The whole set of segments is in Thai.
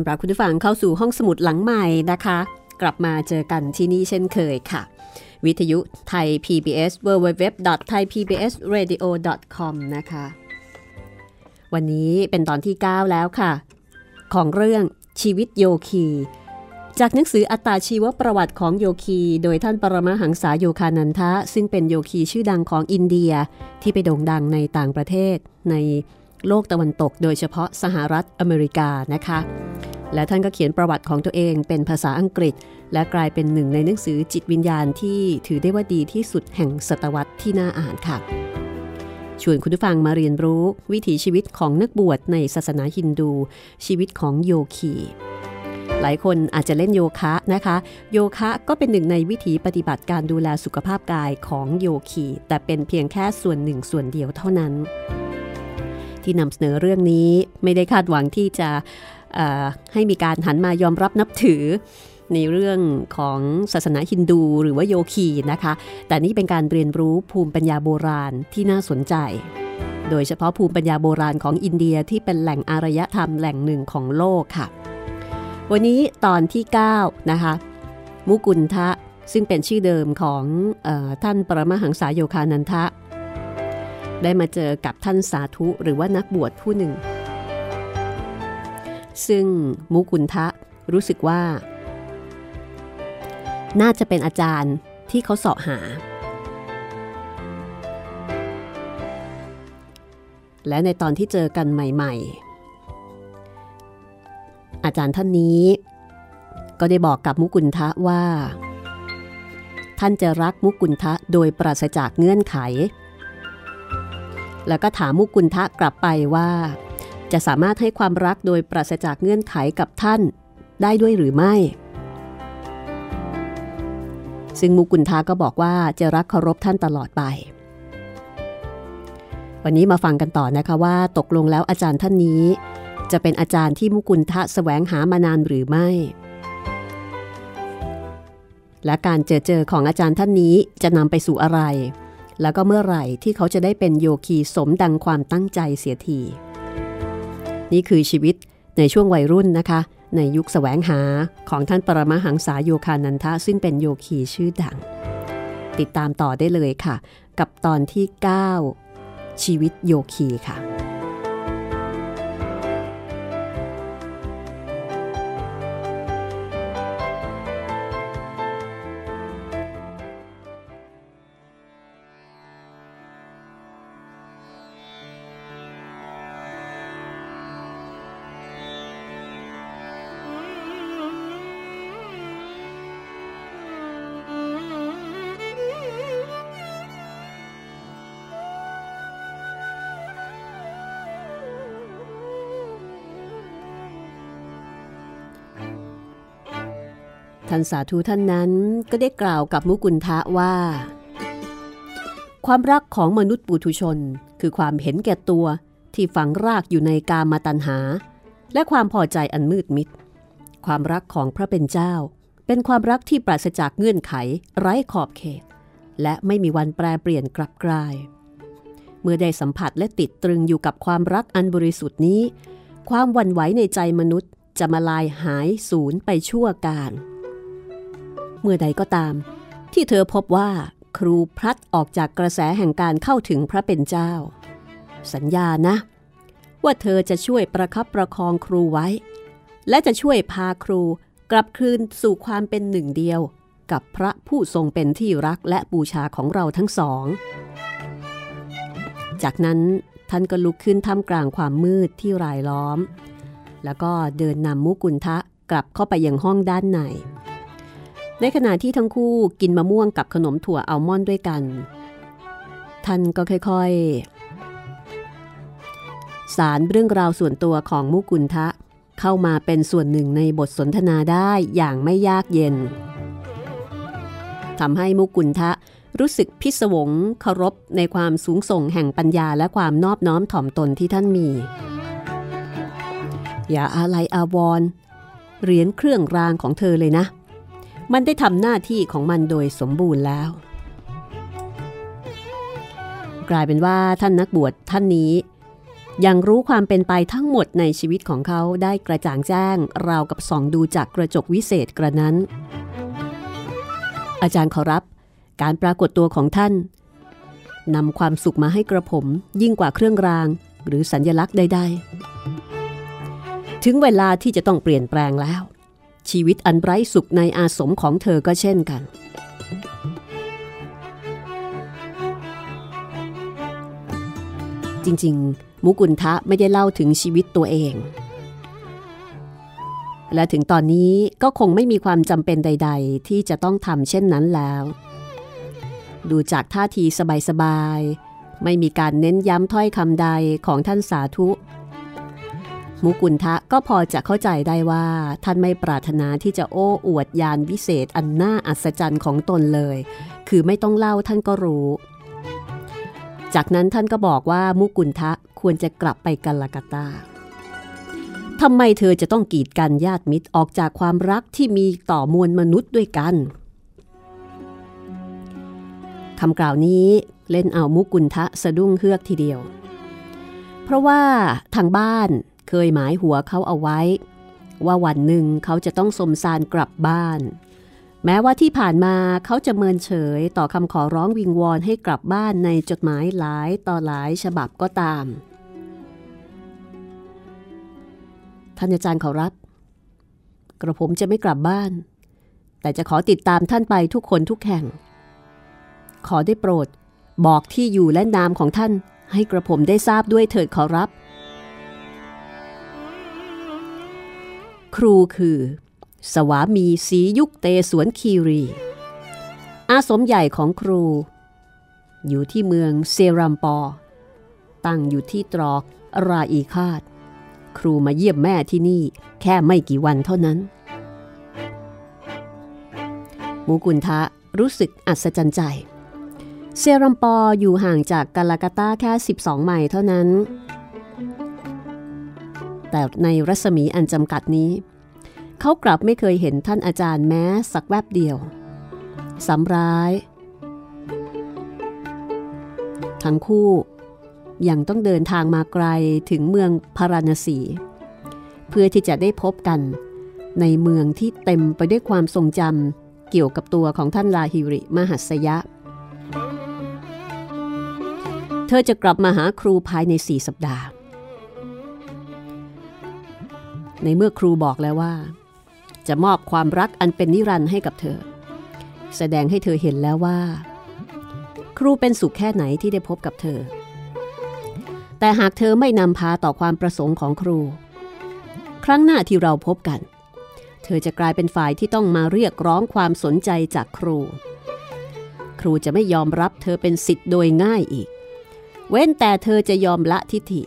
อนรับคุณผู้ฟังเข้าสู่ห้องสมุดหลังใหม่นะคะ กลับมาเจอกันที่นี่เช่นเคยค่ะ วิทยุไทย PBS www.thaipbsradio.com นะคะ วันนี้เป็นตอนที่ 9 แล้วค่ะ ของเรื่องชีวิตโยคี จากหนังสืออัตตาชีวประวัติของโยคี โดยท่านปรมาหังษาโยคานันทะ ซึ่งเป็นโยคีชื่อดังของอินเดียที่ไปโด่งดังในต่างประเทศใน โลกตะวันตก โดยเฉพาะสหรัฐอเมริกานะคะ และท่านก็เขียนประวัติของตัวเองเป็นภาษาอังกฤษ และกลายเป็นหนึ่งในหนังสือจิตวิญญาณที่ถือได้ว่าดีที่สุดแห่งศตวรรษที่น่าอ่านค่ะ ชวนคุณผู้ฟังมาเรียนรู้วิถีชีวิตของนักบวชในศาสนาฮินดู ชีวิตของโยคีหลายคนอาจจะเล่นโยคะนะคะ โยคะก็เป็นหนึ่งในวิถีปฏิบัติการดูแลสุขภาพกายของโยคีแต่เป็นเพียงแค่ส่วนหนึ่งส่วนเดียวเท่านั้น ที่นำเสนอเรื่องนี้ไม่ได้คาดหวังที่จะให้มีการหันมายอมรับนับถือในเรื่องของศาสนาฮินดูหรือว่าโยคีนะคะ แต่นี่เป็นการเรียนรู้ภูมิปัญญาโบราณที่น่าสนใจ โดยเฉพาะภูมิปัญญาโบราณของอินเดียที่เป็นแหล่งอารยธรรมแหล่งหนึ่งของโลกค่ะ วันนี้ตอนที่ 9 นะคะ มุกุลทะซึ่งเป็นชื่อเดิมของออท่านปรมหังษายโยคานันทะ ได้มาเจอกับท่านสาธุหรือว่านักบวชผู้หนึ่ง ซึ่งมุกุลทะรู้สึกว่า น่าจะเป็นอาจารย์ที่เขาเสาะหา และในตอนที่เจอกันใหม่ ๆ อาจารย์ท่านนี้ ก็ได้บอกกับมุกุลทะว่า ท่านจะรักมุกุลทะโดยปราศจากเงื่อนไข แล้วก็ถามมุกุลทะกลับไปว่า จะสามารถให้ความรักโดยปราศจากเงื่อนไขกับท่านได้ด้วยหรือไม่ ซึ่งมุกุลทะก็บอกว่าจะรักเคารพท่านตลอดไป วันนี้มาฟังกันต่อนะคะว่า ตกลงแล้วอาจารย์ท่านนี้ จะเป็นอาจารย์ที่มุกุลทะแสวงหามานานหรือไม่ และการเจอเจอของอาจารย์ท่านนี้จะนำไปสู่อะไร แล้วก็เมื่อไหร่ที่เขาจะได้เป็นโยคีสมดังความตั้งใจเสียที นี่คือชีวิตในช่วงวัยรุ่นนะคะ ในยุคแสวงหาของท่านปรมาหังษาโยคานันทะ ซึ่งเป็นโยคีชื่อดัง ติดตามต่อได้เลยค่ะ กับตอนที่ 9 ชีวิตโยคีค่ะ ท่านสาธุท่านนั้นก็ได้กล่าวกับมุกุลทะว่า ความรักของมนุษย์ปุถุชน คือความเห็นแก่ตัวที่ฝังรากอยู่ในกามาตัญหา และความพอใจอันมืดมิด ความรักของพระเป็นเจ้า เป็นความรักที่ปราศจากเงื่อนไข ไร้ขอบเขต และไม่มีวันแปรเปลี่ยนกลับกลาย เมื่อได้สัมผัสและติดตรึงอยู่กับความรักอันบริสุทธิ์นี้ ความวันไหวในใจมนุษย์จะมาลายหายสูญไปชั่วการ เมื่อใดก็ตาม ที่เธอพบว่าครูพลัดออกจากกระแสแห่งการเข้าถึงพระเป็นเจ้า สัญญานะ ว่าเธอจะช่วยประคับประคองครูไว้ และจะช่วยพาครูกลับคืนสู่ความเป็นหนึ่งเดียวกับพระผู้ทรงเป็นที่รักและบูชาของเราทั้งสอง จากนั้นท่านก็ลุกขึ้นท่ามกลางความมืดที่รายล้อม แล้วก็เดินนำมุกุลทะกลับเข้าไปยังห้องด้านใน ในขณะที่ทั้งคู่กินมะม่วงกับขนมถั่วอัลมอนด์ด้วยกัน ท่านก็ค่อยๆ สารเรื่องราวส่วนตัวของมุกุลทะเข้ามาเป็นส่วนหนึ่งในบทสนทนาได้อย่างไม่ยากเย็นทำให้มุกุลทะรู้สึกพิศวงเคารพในความสูงส่งแห่งปัญญาและความนอบน้อมถ่อมตนที่ท่านมี อย่าอาลัยอาวร เหรียญเครื่องรางของเธอเลยนะ มันได้ทำหน้าที่ของมันโดยสมบูรณ์แล้ว กลายเป็นว่าท่านนักบวชท่านนี้ยังรู้ความเป็นไปทั้งหมดในชีวิตของเขาได้กระจ่างแจ้ง ราวกับส่องดูจากกระจกวิเศษกระนั้น อาจารย์ขอรับ การปรากฏตัวของท่านนำความสุขมาให้กระผม ยิ่งกว่าเครื่องราง หรือสัญญลักษณ์ใดๆ ถึงเวลาที่จะต้องเปลี่ยนแปลงแล้ว ชีวิตอันไร้สุขในอาสมของเธอก็เช่นกัน จริงๆ มุกุลทะไม่ได้เล่าถึงชีวิตตัวเอง และถึงตอนนี้ก็คงไม่มีความจำเป็นใด ๆ ที่จะต้องทำเช่นนั้นแล้ว ดูจากท่าทีสบายๆ ไม่มีการเน้นย้ำถ้อยคำใดของท่านสาธุ มุกุลทะก็พอจะเข้าใจได้ว่า ท่านไม่ปรารถนาที่จะโอ้อวดยานวิเศษอันน่าอัศจรรย์ของตนเลย คือไม่ต้องเล่าท่านก็รู้ จากนั้นท่านก็บอกว่ามุกุลทะควรจะกลับไปกัลกาตาทำไมเธอจะต้องกีดกันญาติมิตรออกจากความรักที่มีต่อมวลมนุษย์ด้วยกันคำกล่าวนี้เล่นเอามุกุลทะสะดุ้งเฮือกทีเดียว เพราะว่าทางบ้าน เคยหมายหัวเขาเอาไว้ ว่าวันหนึ่งเขาจะต้องสมสารกลับบ้าน แม้ว่าที่ผ่านมาเขาจะเมินเฉยต่อคำขอร้องวิงวอนให้กลับบ้านในจดหมายหลายต่อหลายฉบับก็ตาม ท่านอาจารย์ขอรับ กระผมจะไม่กลับบ้าน แต่จะขอติดตามท่านไปทุกคนทุกแห่ง ขอได้โปรดบอกที่อยู่และนามของท่านให้กระผมได้ทราบด้วยเถิดขอรับ ครูคือ สวามีสียุคเตสวนคีรี อาสมใหญ่ของครู อยู่ที่เมืองเซรัมปอ ตั้งอยู่ที่ตรอกราอีคาด ครูมาเยี่ยมแม่ที่นี่แค่ไม่กี่วันเท่านั้น มูกุนทะรู้สึกอัศจรรย์ใจเซรัมปออยู่ห่างจากกาลากาตาแค่ 12 ไมล์เท่านั้น แต่ในรัศมีอันจำกัดนี้ เขากลับไม่เคยเห็นท่านอาจารย์แม้สักแวบเดียวสำร้าย ทั้งคู่ยังต้องเดินทางมาไกลถึงเมืองพาราณสี เพื่อที่จะได้พบกันในเมืองที่เต็มไปด้วยความทรงจำเกี่ยวกับตัวของท่านลาฮิริมหัสยะ เธอจะกลับมาหาครูภายในสี่สัปดาห์ ในเมื่อครูบอกแล้วว่า จะมอบความรักอันเป็นนิรันดร์ให้กับเธอ แสดงให้เธอเห็นแล้วว่า ครูเป็นสุขแค่ไหนที่ได้พบกับเธอ แต่หากเธอไม่นำพาต่อความประสงค์ของครู ครั้งหน้าที่เราพบกัน เธอจะกลายเป็นฝ่ายที่ต้องมาเรียกร้องความสนใจจากครู ครูจะไม่ยอมรับเธอเป็นสิทธิ์โดยง่ายอีก เว้นแต่เธอจะยอมละทิฐิ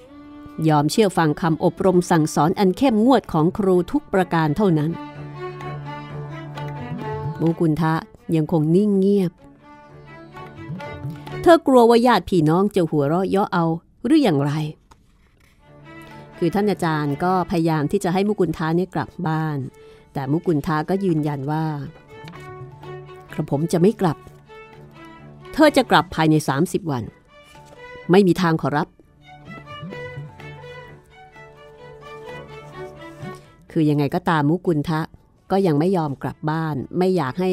ยอมเชื่อฟังคำอบรมสั่งสอนอันเข้มงวดของครูทุกประการเท่านั้นมูกุนทะยังคงนิ่งเงียบ เธอกลัวว่าญาติพี่น้องจะหัวเราะเยาะเอาหรืออย่างไร คือท่านอาจารย์ก็พยายามที่จะให้มุกุลทาเนี่ยกลับบ้าน แต่มุกุลทาก็ยืนยันว่ากระผมจะไม่กลับ เธอจะกลับภายใน 30 วัน ไม่มีทางขอรับ คือยังไงก็ตามมุกุลทะก็ยังไม่ยอมกลับบ้าน ไม่อยากให้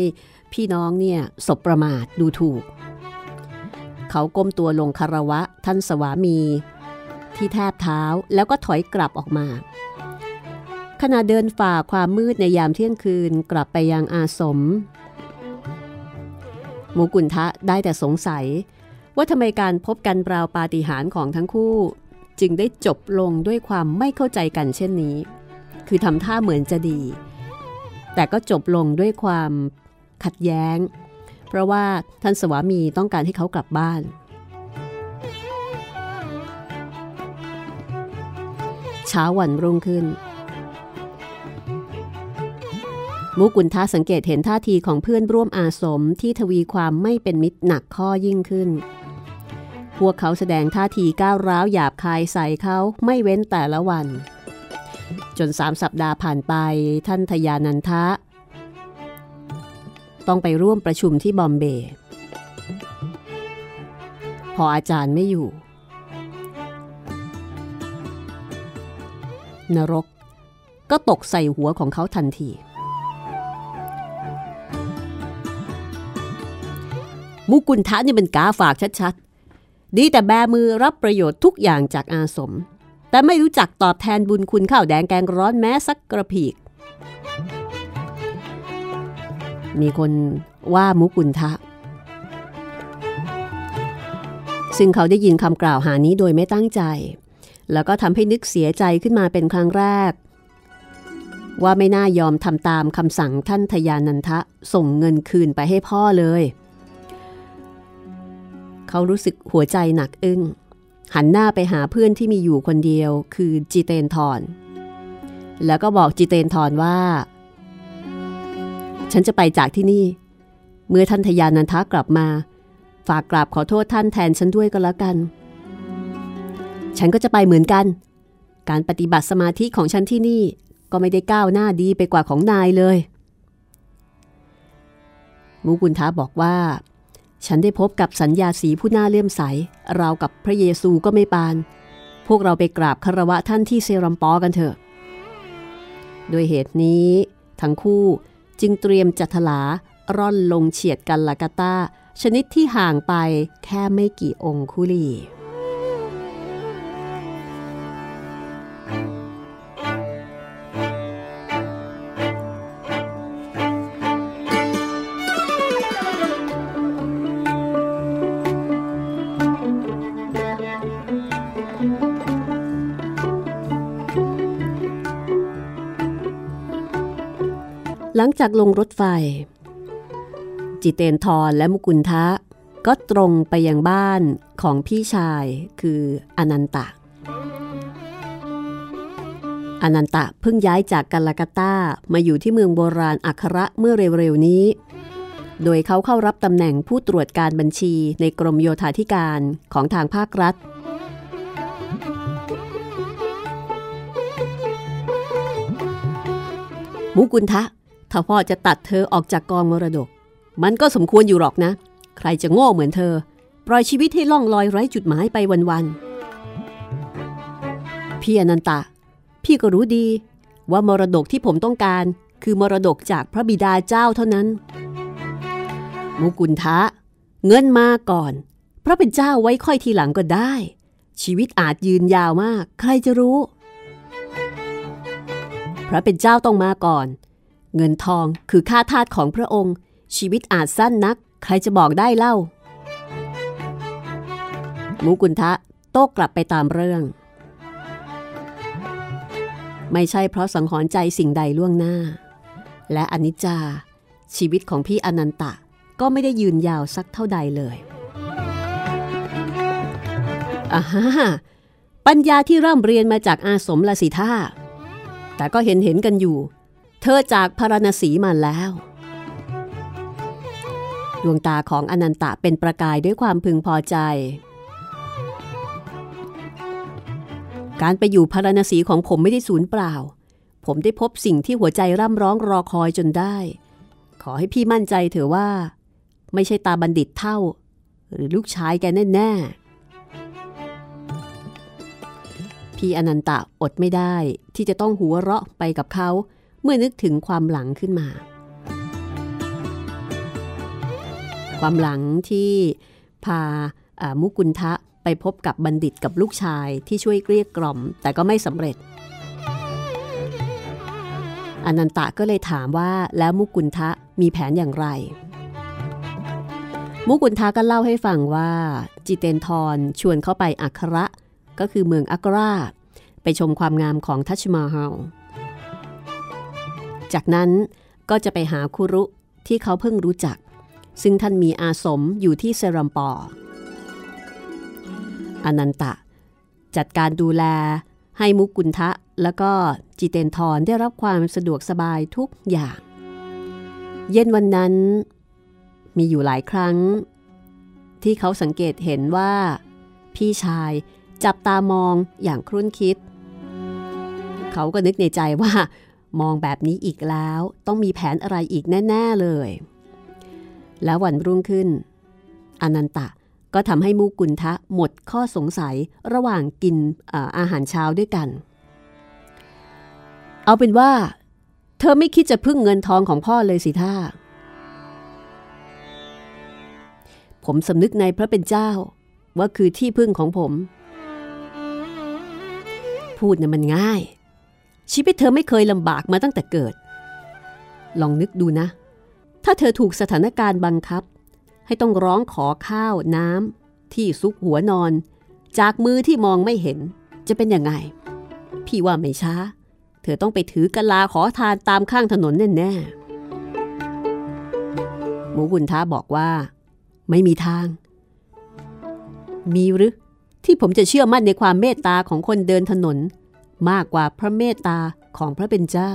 พี่น้องเนี่ยสบประมาทดูถูก เขาก้มตัวลงคารวะท่านสวามี ที่แทบเท้าแล้วก็ถอยกลับออกมา ขณะเดินฝ่าความมืดในยามเที่ยงคืนกลับไปยังอาสมมูกุนทะได้แต่สงสัย ว่าทำไมการพบกันราวปาฏิหาริย์ของทั้งคู่ จึงได้จบลงด้วยความไม่เข้าใจกันเช่นนี้ คือทำท่าเหมือนจะดี แต่ก็จบลงด้วยความขัดแย้ง เพราะว่าท่านสวามีต้องการให้เขากลับบ้าน เช้าวันรุ่งขึ้น มุกุลท้าสังเกตเห็นท่าทีของเพื่อนร่วมอาสมที่ทวีความไม่เป็นมิตรหนักข้อยิ่งขึ้นพวกเขาแสดงท่าทีก้าวร้าวหยาบคายใส่เขาไม่เว้นแต่ละวัน จนสามสัปดาห์ผ่านไปท่านทยานันทะ ต้องไปร่วมประชุมที่บอมเบย์พออาจารย์ไม่อยู่ นรกก็ตกใส่หัวของเขาทันที มุกุลทะนี่เป็นกาฝากชัดๆ ดีแต่แบมือรับประโยชน์ทุกอย่างจากอาสม แต่ไม่รู้จักตอบแทนบุญคุณข้าวแดงแกงร้อนแม้สักกระพีก มีคนว่ามุกุลทะ ซึ่งเขาได้ยินคำกล่าวหานี้โดยไม่ตั้งใจ แล้วก็ทำให้นึกเสียใจขึ้นมาเป็นครั้งแรก ว่าไม่น่ายอมทำตามคำสั่งท่านทยานันทะส่งเงินคืนไปให้พ่อเลย เขารู้สึกหัวใจหนักอึ้ง หันหน้าไปหาเพื่อนที่มีอยู่คนเดียวคือจิเตนทอน แล้วก็บอกจิเตนทอนว่า ฉันจะไปจากที่นี่ เมื่อท่านทยานันทะกลับมา ฝากกราบขอโทษท่านแทนฉันด้วยก็แล้วกัน ฉันก็จะไปเหมือนกัน การปฏิบัติสมาธิของฉันที่นี่ก็ไม่ได้ก้าวหน้าดีไปกว่าของนายเลยมุกุลท้าบอกว่า ฉันได้พบกับสัญญาสีผู้น่าเลื่อมใส ราวกับพระเยซูก็ไม่ปาน พวกเราไปกราบคารวะท่านที่เซรัมปอกันเถอะ โดยเหตุนี้ ทั้งคู่จึงเตรียมจัทลาร่อนลงเฉียดกันลากาตาชนิดที่ห่างไปแค่ไม่กี่องคุลี หลังจากลงรถไฟ จิเตนทรและมุกุลทะ ก็ตรงไปยังบ้านของพี่ชายคืออนันตะ อนันตะเพิ่งย้ายจากกัลากัตตามาอยู่ที่เมืองโบราณอัคระเมื่อเร็วๆนี้ โดยเขาเข้ารับตำแหน่งผู้ตรวจการบัญชีในกรมโยธาธิการของทางภาครัฐมุกุลทะ ถ้าพ่อจะตัดเธอออกจากกองมรดก มันก็สมควรอยู่หรอกนะ ใครจะโง่เหมือนเธอ ปล่อยชีวิตให้ล่องลอยไร้จุดหมายไปวันๆพี่อนันตะ พี่ก็รู้ดีว่ามรดกที่ผมต้องการคือมรดกจากพระบิดาเจ้าเท่านั้น มุกุลทะ เงินมาก่อน พระเป็นเจ้าไว้ค่อยทีหลังก็ได้ ชีวิตอาจยืนยาวมาก ใครจะรู้ พระเป็นเจ้าต้องมาก่อน เงินทองคือค่าทาสของพระองค์ ชีวิตอาจสั้นนัก ใครจะบอกได้เล่า มุกุลทะโต้กลับไปตามเรื่อง ไม่ใช่เพราะสังหรณ์ใจสิ่งใดล่วงหน้า และอนิจจา ชีวิตของพี่อนันตะก็ไม่ได้ยืนยาวสักเท่าใดเลยอ่าฮะปัญญาที่ร่ำเรียนมาจากอาสมละสิท่าแต่ก็เห็นเห็นกันอยู่ เธอจากพาราณสีมาแล้ว ดวงตาของอนันตะเป็นประกายด้วยความพึงพอใจ การไปอยู่พาราณสีของผมไม่ได้สูญเปล่า ผมได้พบสิ่งที่หัวใจร่ำร้องรอคอยจนได้ ขอให้พี่มั่นใจเถอะว่า ไม่ใช่ตาบัณฑิตเท่า หรือลูกชายแกแน่ ๆพี่อนันตะอดไม่ได้ที่จะต้องหัวเราะไปกับเขา เมื่อนึกถึงความหลังขึ้นมา ความหลังที่พาามุกุลทะไปพบกับบัณฑิตกับลูกชายที่ช่วยเกลี้ยกล่อม แต่ก็ไม่สำเร็จ อนันตะก็เลยถามว่าแล้วมุกุลทะมีแผนอย่างไร มุกุลทะก็เล่าให้ฟังว่า จิเตนทรชวนเขาไปอัคระ ก็คือเมืองอักรา ไปชมความงามของทัชมาฮาล จากนั้นก็จะไปหาคุรุที่เขาเพิ่งรู้จัก ซึ่งท่านมีอาสมอยู่ที่เซรัมปอร์อนันตะ จัดการดูแลให้มุกุลทะแล้วก็จิเตนทรได้รับความสะดวกสบายทุกอย่าง เย็นวันนั้น มีอยู่หลายครั้ง ที่เขาสังเกตเห็นว่า พี่ชายจับตามองอย่างครุ่นคิด เขาก็นึกในใจว่า มองแบบนี้อีกแล้วต้องมีแผนอะไรอีกแน่ ๆเลย แล้ววันรุ่งขึ้น อนันตะก็ทำให้มูกุลทะหมดข้อสงสัยระหว่างกินอาหารเช้าด้วยกัน เอาเป็นว่า เธอไม่คิดจะพึ่งเงินทองของพ่อเลยสิท่า ผมสำนึกในพระเป็นเจ้า ว่าคือที่พึ่งของผม พูดน่ะมันง่าย ชีวิตเธอไม่เคยลำบากมาตั้งแต่เกิด ลองนึกดูนะ ถ้าเธอถูกสถานการณ์บังคับ ให้ต้องร้องขอข้าวน้ำที่ซุกหัวนอน จากมือที่มองไม่เห็นจะเป็นยังไง พี่ว่าไม่ช้า เธอต้องไปถือกะลาขอทานตามข้างถนนแน่ๆหมูบุญท้าบอกว่า ไม่มีทาง มีหรือที่ผมจะเชื่อมั่นในความเมตตาของคนเดินถนน มากกว่าพระเมตตาของพระเป็นเจ้า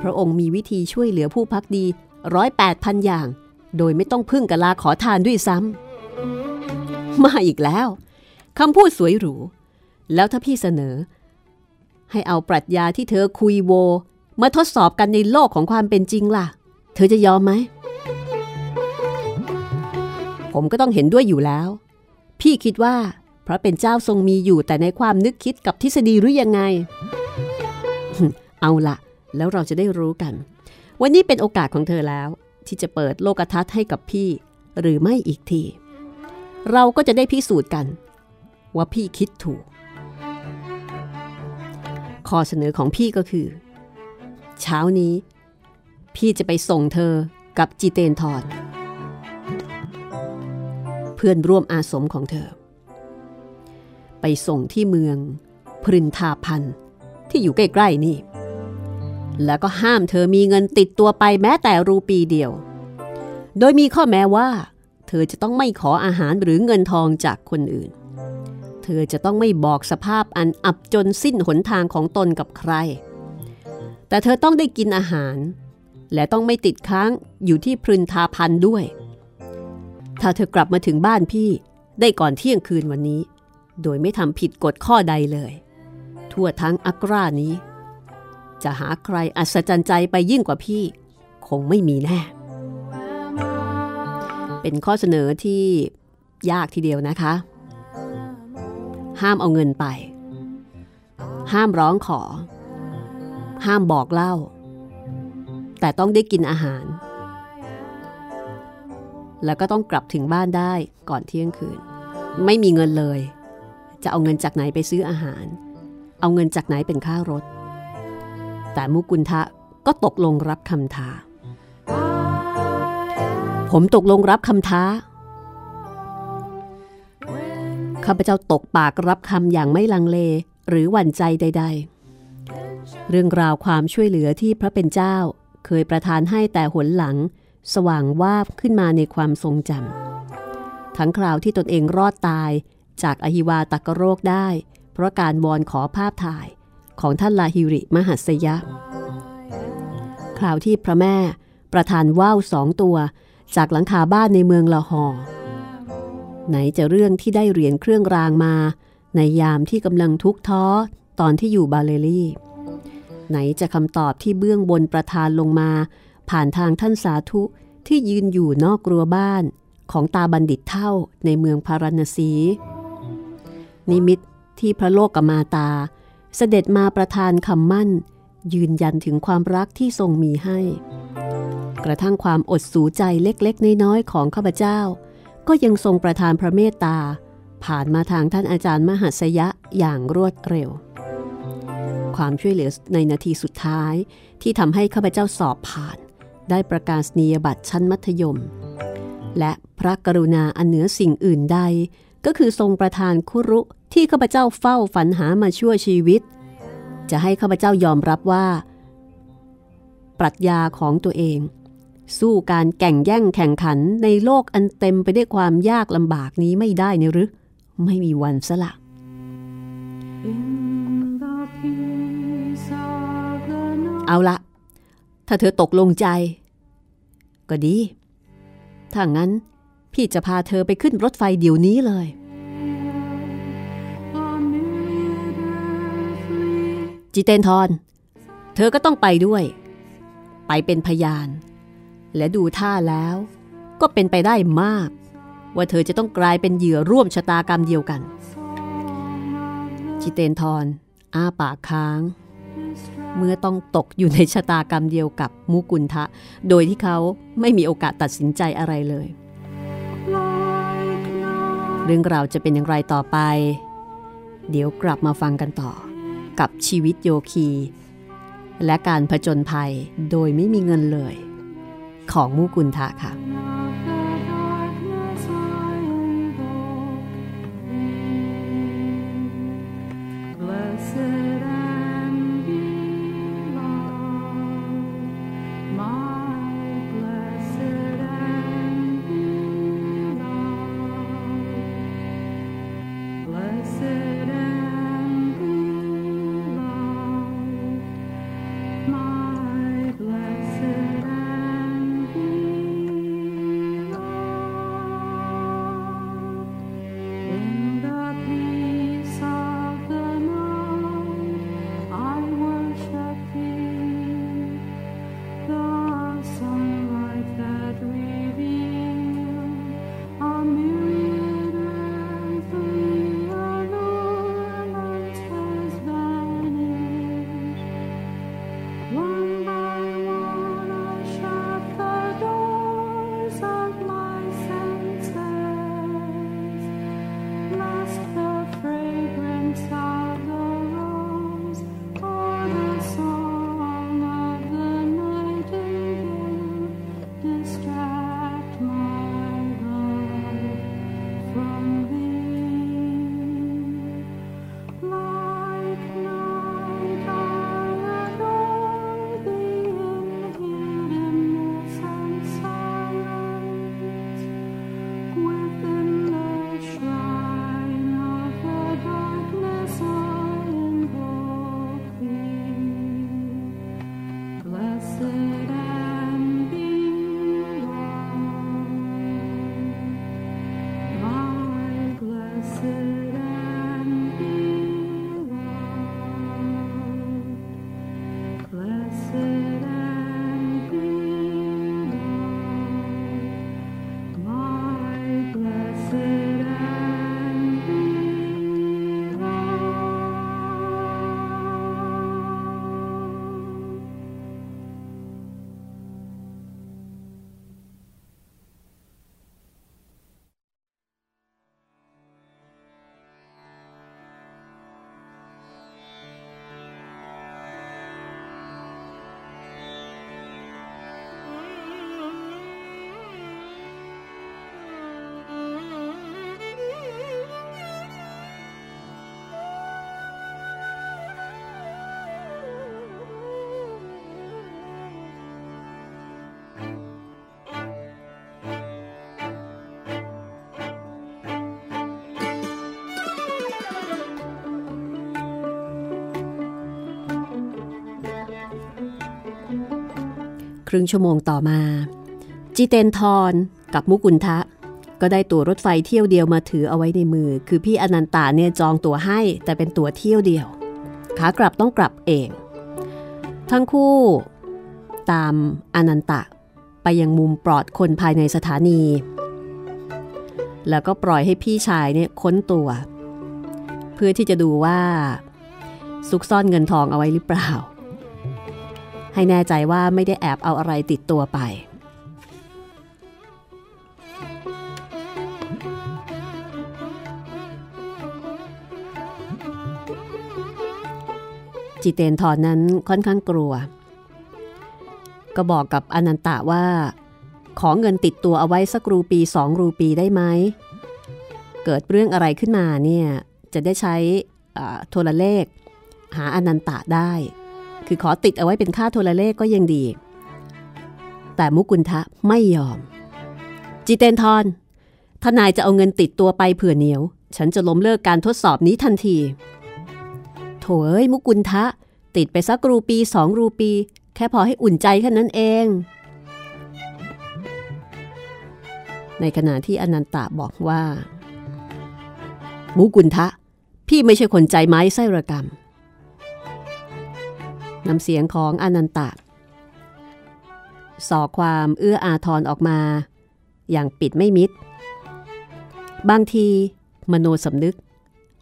พระองค์มีวิธีช่วยเหลือผู้พักดีร้อยแปดพันอย่าง โดยไม่ต้องพึ่งกะลาขอทานด้วยซ้ำมาอีกแล้วคำพูดสวยหรู แล้วถ้าพี่เสนอ ให้เอาปรัชญาที่เธอคุยโว มาทดสอบกันในโลกของความเป็นจริงล่ะ เธอจะยอมไหม ผมก็ต้องเห็นด้วยอยู่แล้ว พี่คิดว่า พระเป็นเจ้าทรงมีอยู่แต่ในความนึกคิดกับทฤษฎีหรือยังไง เอาละแล้วเราจะได้รู้กัน วันนี้เป็นโอกาสของเธอแล้ว ที่จะเปิดโลกทัศน์ให้กับพี่ หรือไม่อีกที เราก็จะได้พิสูจน์กัน ว่าพี่คิดถูก ข้อเสนอของพี่ก็คือ เช้านี้ พี่จะไปส่งเธอกับจีเตนทอนเพื่อนร่วมอาสมของเธอ ไปส่งที่เมืองพรินทาพันที่อยู่ใกล้ๆนี่ แล้วก็ห้ามเธอมีเงินติดตัวไปแม้แต่รูปีเดียว โดยมีข้อแม้ว่า เธอจะต้องไม่ขออาหารหรือเงินทองจากคนอื่น เธอจะต้องไม่บอกสภาพอันอับจนสิ้นหนทางของตนกับใคร แต่เธอต้องได้กินอาหาร และต้องไม่ติดค้างอยู่ที่พรึนทาพันด้วย ถ้าเธอกลับมาถึงบ้านพี่ได้ก่อนเที่ยงคืนวันนี้ โดยไม่ทำผิดกฎข้อใดเลย ทั่วทั้งอักรานี้ จะหาใครอัศจรรย์ใจไปยิ่งกว่าพี่ คงไม่มีแน่ เป็นข้อเสนอที่ยากทีเดียวนะคะ ห้ามเอาเงินไป ห้ามร้องขอ ห้ามบอกเล่า แต่ต้องได้กินอาหาร แล้วก็ต้องกลับถึงบ้านได้ก่อนเที่ยงคืน ไม่มีเงินเลย จะเอาเงินจากไหนไปซื้ออาหาร เอาเงินจากไหนเป็นค่ารถ แต่มุกุลทะก็ตกลงรับคำท้า ผมตกลงรับคำท้า ข้าพเจ้าตกปากรับคำอย่างไม่ลังเลหรือหวั่นใจใด ๆ เรื่องราวความช่วยเหลือที่พระเป็นเจ้าเคยประทานให้แต่หนหลัง สว่างวาบขึ้นมาในความทรงจำทั้งคราวที่ตนเองรอดตาย จากอหิวาตักโรคได้ เพราะการวอนขอภาพถ่ายของท่านลาฮิริมหัสยะ คราวที่พระแม่ประทานว่าวสองตัวจากหลังคาบ้านในเมืองละหอไหนจะเรื่องที่ได้เหรียญเครื่องรางมา ในยามที่กำลังทุกข์ท้อตอนที่อยู่บาเลลีไหนจะคำตอบที่เบื้องบนประทานลงมา ผ่านทางท่านสาธุที่ยืนอยู่นอกรัวบ้านของตาบัณฑิตเท่าในเมืองพาราณสี นิมิตที่พระโลกกมาตา เสด็จมาประทานคำมั่น ยืนยันถึงความรักที่ทรงมีให้ กระทั่งความอดสูใจเล็กๆ น้อยๆของข้าพเจ้า ก็ยังทรงประทานพระเมตตา ผ่านมาทางท่านอาจารย์มหัสยะอย่างรวดเร็ว ความช่วยเหลือในนาทีสุดท้ายที่ทำให้ข้าพเจ้าสอบผ่าน ได้ประกาศนียบัตรชั้นมัธยม และพระกรุณาอันเหนือสิ่งอื่นใดก็คือทรงประทานคุรุ ที่ข้าพเจ้าเฝ้าฝันหามาชั่วชีวิต จะให้ข้าพเจ้ายอมรับว่า ปรัชญาของตัวเอง สู้การแก่งแย่งแข่งขันในโลกอันเต็มไปด้วยความยากลำบากนี้ไม่ได้นหรือ ไม่มีวันสละเอาละ ถ้าเธอตกลงใจ ก็ดี ถ้างั้น พี่จะพาเธอไปขึ้นรถไฟเดี๋ยวนี้เลย จิเตนทร เธอก็ต้องไปด้วย ไปเป็นพยาน และดูท่าแล้ว ก็เป็นไปได้มาก ว่าเธอจะต้องกลายเป็นเหยื่อร่วมชะตากรรมเดียวกัน จิเตนทรอ้าปากค้าง เมื่อต้องตกอยู่ในชะตากรรมเดียวกับมุกุลทะ โดยที่เขาไม่มีโอกาสตัดสินใจอะไรเลย เรื่องราวจะเป็นอย่างไรต่อไป เดี๋ยวกลับมาฟังกันต่อ กับชีวิตโยคี และการผจญภัยโดยไม่มีเงินเลย ของมูกุลทะค่ะ รึ่งชั่วโมงต่อมา จิเตนทรกับมุกุลทะ ก็ได้ตั๋วรถไฟเที่ยวเดียวมาถือเอาไว้ในมือ คือพี่อนันตาเนี่ยจองตั๋วให้แต่เป็นตั๋วเที่ยวเดียว ขากลับต้องกลับเอง ทั้งคู่ ตามอนันตะ ไปยังมุมปลอดคนภายในสถานี แล้วก็ปล่อยให้พี่ชายเนี่ยค้นตัว เพื่อที่จะดูว่าซุกซ่อนเงินทองเอาไว้หรือเปล่า ให้แน่ใจว่าไม่ได้แอบเอาอะไรติดตัวไป จิเตนทอนนั้นค่อนข้างกลัว ก็บอกกับอนันตะว่า ขอเงินติดตัวเอาไว้สักรูปีสองรูปีได้ไหม เกิดเรื่องอะไรขึ้นมาเนี่ย จะได้ใช้โทรเลข หาอนันตะได้ คือขอติดเอาไว้เป็นค่าโทรเลขก็ยังดี แต่มุกุลทะไม่ยอม จิเตนทอนถ้านายจะเอาเงินติดตัวไปเผื่อเหนียว ฉันจะล้มเลิกการทดสอบนี้ทันที โถเอ้ยมุกุลทะ ติดไปสักรูปีสองรูปี แค่พอให้อุ่นใจแค่นั้นเอง ในขณะที่อนันตะบอกว่า มุกุลทะ พี่ไม่ใช่คนใจไม้ไส้ระกรรม น้ำเสียงของอนันตะสอความเอื้ออาทรออกมา อย่างปิดไม่มิด บางทีมโนสำนึก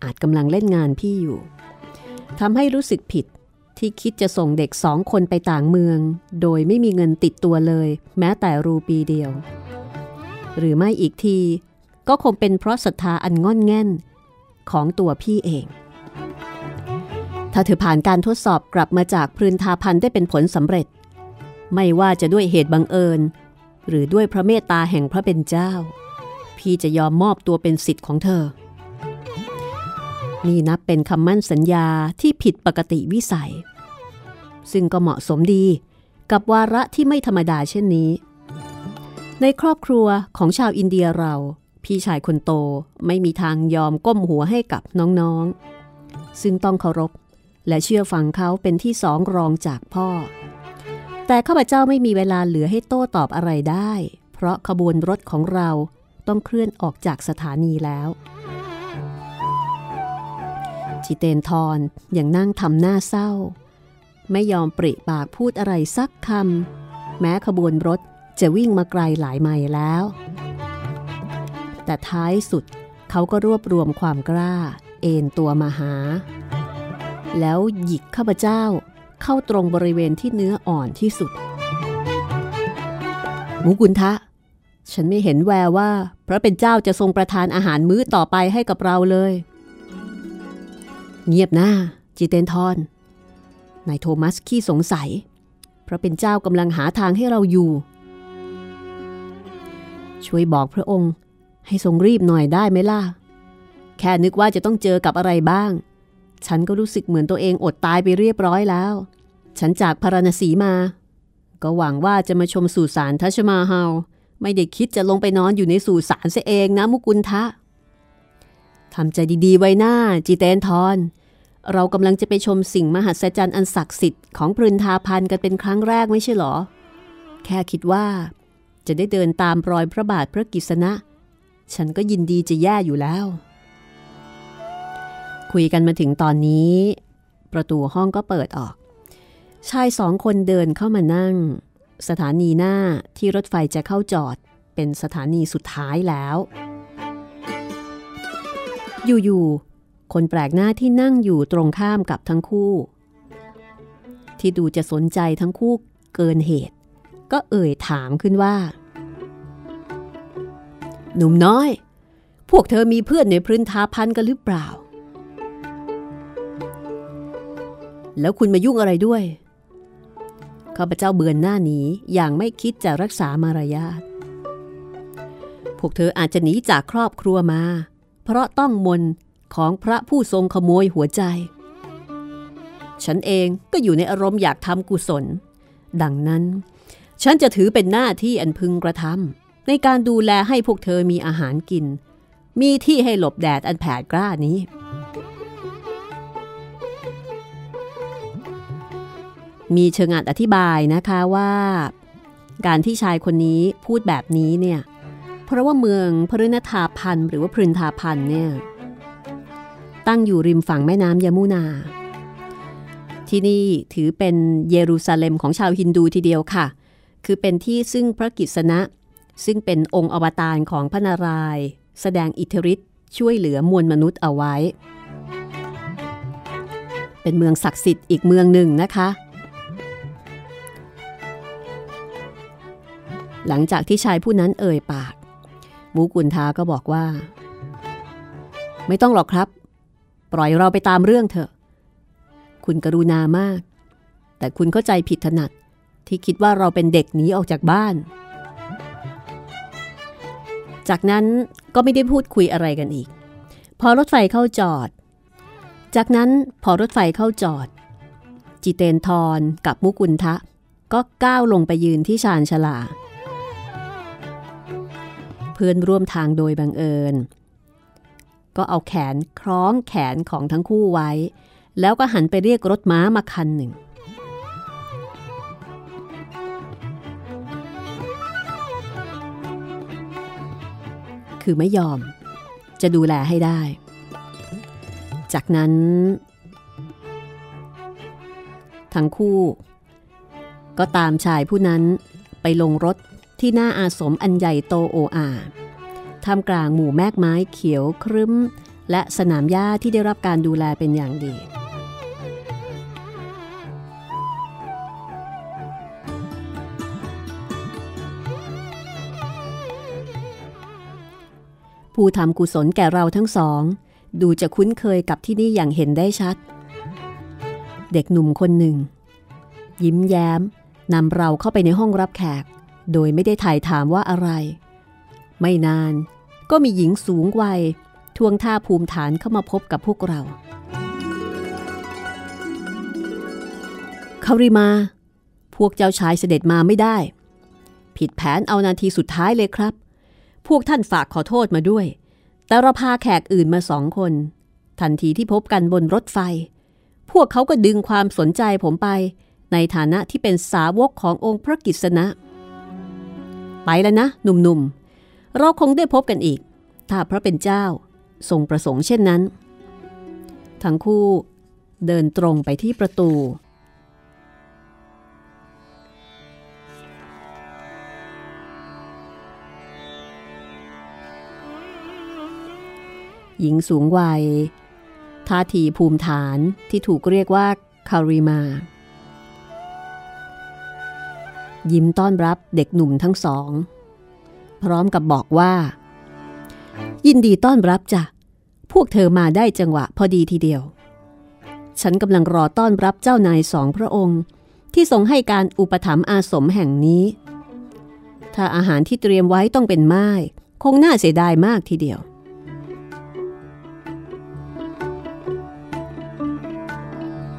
อาจกำลังเล่นงานพี่อยู่ทำให้รู้สึกผิดที่คิดจะส่งเด็กสองคนไปต่างเมือง โดยไม่มีเงินติดตัวเลย แม้แต่รูปีเดียว หรือไม่อีกที ก็คงเป็นเพราะศรัทธาอันง่อนแง่น ของตัวพี่เอง ถ้าเธอผ่านการทดสอบกลับมาจากพรืนทาพันได้เป็นผลสำเร็จ ไม่ว่าจะด้วยเหตุบังเอิญ หรือด้วยพระเมตตาแห่งพระเป็นเจ้า พี่จะยอมมอบตัวเป็นสิทธิ์ของเธอ นี่นับเป็นคำมั่นสัญญาที่ผิดปกติวิสัย ซึ่งก็เหมาะสมดีกับวาระที่ไม่ธรรมดาเช่นนี้ ในครอบครัวของชาวอินเดียเรา พี่ชายคนโตไม่มีทางยอมก้มหัวให้กับน้องๆ ซึ่งต้องเคารพ และเชื่อฟังเขาเป็นที่สองรองจากพ่อ แต่ข้าพเจ้าไม่มีเวลาเหลือให้โต้ตอบอะไรได้ เพราะขบวนรถของเราต้องเคลื่อนออกจากสถานีแล้วจิเตนทรยังนั่งทำหน้าเศร้า ไม่ยอมปริปากพูดอะไรสักคำ แม้ขบวนรถจะวิ่งมาไกลหลายไมล์แล้ว แต่ท้ายสุดเขาก็รวบรวมความกล้า เอนตัวมาหา แล้วหยิกข้าพเจ้าเข้าตรงบริเวณที่เนื้ออ่อนที่สุด มุกุลทะ ฉันไม่เห็นแววว่า พระเป็นเจ้าจะทรงประทานอาหารมื้อต่อไปให้กับเราเลย เงียบหน้า จิเตนทอนนายโทมัสขี้สงสัย พระเป็นเจ้ากำลังหาทางให้เราอยู่ ช่วยบอกพระองค์ ให้ทรงรีบหน่อยได้ไหมล่ะ แค่นึกว่าจะต้องเจอกับอะไรบ้าง ฉันก็รู้สึกเหมือนตัวเองอดตายไปเรียบร้อยแล้ว ฉันจากพาราณสีมา ก็หวังว่าจะมาชมสุสานทัชมาฮาลไม่ได้คิดจะลงไปนอนอยู่ในสุสานเสียเองนะมุกุลทะทำใจดีๆไว้หน้าจีเตนทอน เรากำลังจะไปชมสิ่งมหัศจรรย์อันศักดิ์สิทธิ์ของพรินทาพันกันเป็นครั้งแรกไม่ใช่หรอ แค่คิดว่า จะได้เดินตามรอยพระบาทพระกิษณะ ฉันก็ยินดีจะแย่อยู่แล้ว คุยกันมาถึงตอนนี้ ประตูห้องก็เปิดออก ชายสองคนเดินเข้ามานั่ง สถานีหน้าที่รถไฟจะเข้าจอดเป็นสถานีสุดท้ายแล้ว อยู่ๆ คนแปลกหน้าที่นั่งอยู่ตรงข้ามกับทั้งคู่ ที่ดูจะสนใจทั้งคู่เกินเหตุ ก็เอ่ยถามขึ้นว่า หนุ่มน้อย พวกเธอมีเพื่อนในพรินทาพันกันหรือเปล่า แล้วคุณมายุ่งอะไรด้วยข้าพเจ้าเบือนหน้าหนีอย่างไม่คิดจะรักษามารยาทพวกเธออาจจะหนีจากครอบครัวมา เพราะต้องมนของพระผู้ทรงขโมยหัวใจ ฉันเองก็อยู่ในอารมณ์อยากทำกุศล ดังนั้น ฉันจะถือเป็นหน้าที่อันพึงกระทำในการดูแลให้พวกเธอมีอาหารกิน มีที่ให้หลบแดดอันแผดกล้านี้ มีเชิงอัดอธิบายนะคะว่า การที่ชายคนนี้พูดแบบนี้เนี่ย เพราะว่าเมืองพฤณธาพันธ์หรือว่าพรินทาพันธ์เนี่ย ตั้งอยู่ริมฝั่งแม่น้ำยมุนา ที่นี่ถือเป็นเยรูซาเล็มของชาวฮินดูทีเดียวค่ะ คือเป็นที่ซึ่งพระกิษณะ ซึ่งเป็นองค์อวตารของพระนารายณ์แสดงอิทธิฤทธิ์ช่วยเหลือมวลมนุษย์เอาไว้ เป็นเมืองศักดิ์สิทธิ์อีกเมืองหนึ่งนะคะ หลังจากที่ชายผู้นั้นเอ่ยปาก มูกุนทาก็บอกว่า ไม่ต้องหรอกครับ ปล่อยเราไปตามเรื่องเถอะ คุณกรุณามาก แต่คุณเข้าใจผิดถนัดที่คิดว่าเราเป็นเด็กหนีออกจากบ้าน จากนั้นก็ไม่ได้พูดคุยอะไรกันอีก พอรถไฟเข้าจอด จากนั้นพอรถไฟเข้าจอด จิเตนทรกับมุกุลทะ ก็ก้าวลงไปยืนที่ชานชาลา เพื่อนร่วมทางโดยบังเอิญ ก็เอาแขนคล้องแขนของทั้งคู่ไว้ แล้วก็หันไปเรียกรถม้ามาคันหนึ่ง คือไม่ยอม จะดูแลให้ได้ จากนั้น ทั้งคู่ ก็ตามชายผู้นั้นไปลงรถ ที่หน้าอาสมอันใหญ่โตโออาท่ามกลางหมู่แมกไม้เขียวครึ้ม และสนามหญ้าที่ได้รับการดูแลเป็นอย่างดี ผู้ทำกุศลแก่เราทั้งสอง ดูจะคุ้นเคยกับที่นี่อย่างเห็นได้ชัด เด็กหนุ่มคนหนึ่ง ยิ้มแย้มนำเราเข้าไปในห้องรับแขก โดยไม่ได้ถ่ายถามว่าอะไร ไม่นานก็มีหญิงสูงวัยทวงท่าภูมิฐานเข้ามาพบกับพวกเราคาริมา พวกเจ้าชายเสด็จมาไม่ได้ ผิดแผนเอานาทีสุดท้ายเลยครับ พวกท่านฝากขอโทษมาด้วย แต่เราพาแขกอื่นมาสองคน ทันทีที่พบกันบนรถไฟ พวกเขาก็ดึงความสนใจผมไป ในฐานะที่เป็นสาวกขององค์พระกิษณะ ไปแล้วนะหนุ่มๆ เราคงได้พบกันอีก ถ้าพระเป็นเจ้าทรงประสงค์เช่นนั้น ทั้งคู่เดินตรงไปที่ประตู หญิงสูงวัยท่าทีภูมิฐานที่ถูกเรียกว่าคาริมา ยิ้มต้อนรับเด็กหนุ่มทั้งสอง พร้อมกับบอกว่า ยินดีต้อนรับจ้ะ พวกเธอมาได้จังหวะพอดีทีเดียว ฉันกำลังรอต้อนรับเจ้านายสองพระองค์ ที่ทรงให้การอุปถัมภ์อาสมแห่งนี้ ถ้าอาหารที่เตรียมไว้ต้องเป็นไม้คงน่าเสียดายมากทีเดียว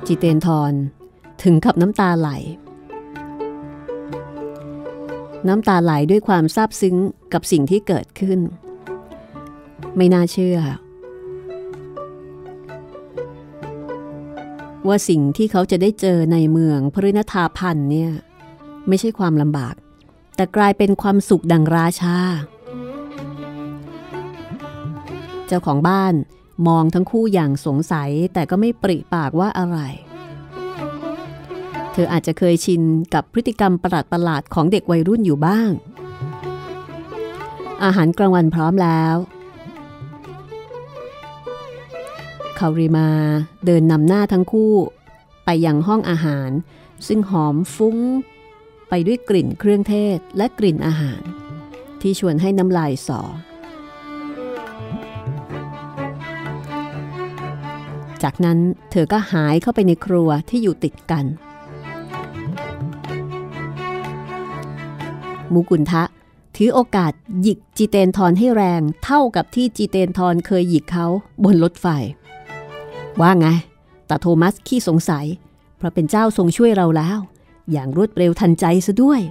จิเตนทรถึงกับน้ำตาไหล น้ำตาไหลด้วยความซาบซึ้งกับสิ่งที่เกิดขึ้น ไม่น่าเชื่อ ว่าสิ่งที่เขาจะได้เจอในเมืองพริณธาพันธ์เนี่ย ไม่ใช่ความลำบาก แต่กลายเป็นความสุขดังราชา เจ้าของบ้านมองทั้งคู่อย่างสงสัยแต่ก็ไม่ปริปากว่าอะไร เธออาจจะเคยชินกับพฤติกรรมประหลาดๆของเด็กวัยรุ่นอยู่บ้าง อาหารกลางวันพร้อมแล้วคาริมาเดินนำหน้าทั้งคู่ ไปยังห้องอาหาร ซึ่งหอมฟุ้ง ไปด้วยกลิ่นเครื่องเทศและกลิ่นอาหาร ที่ชวนให้น้ำลายสอ จากนั้นเธอก็หายเข้าไปในครัวที่อยู่ติดกัน มุกุลทะ ถือโอกาสหยิกจีเตนทรให้แรงเท่ากับที่จีเตนทรเคยหยิกเขาบนรถไฟ ว่าไงแต่โทมัสขี้สงสัย เพราะเป็นเจ้าทรงช่วยเราแล้ว อย่างรวดเร็วทันใจซะด้วย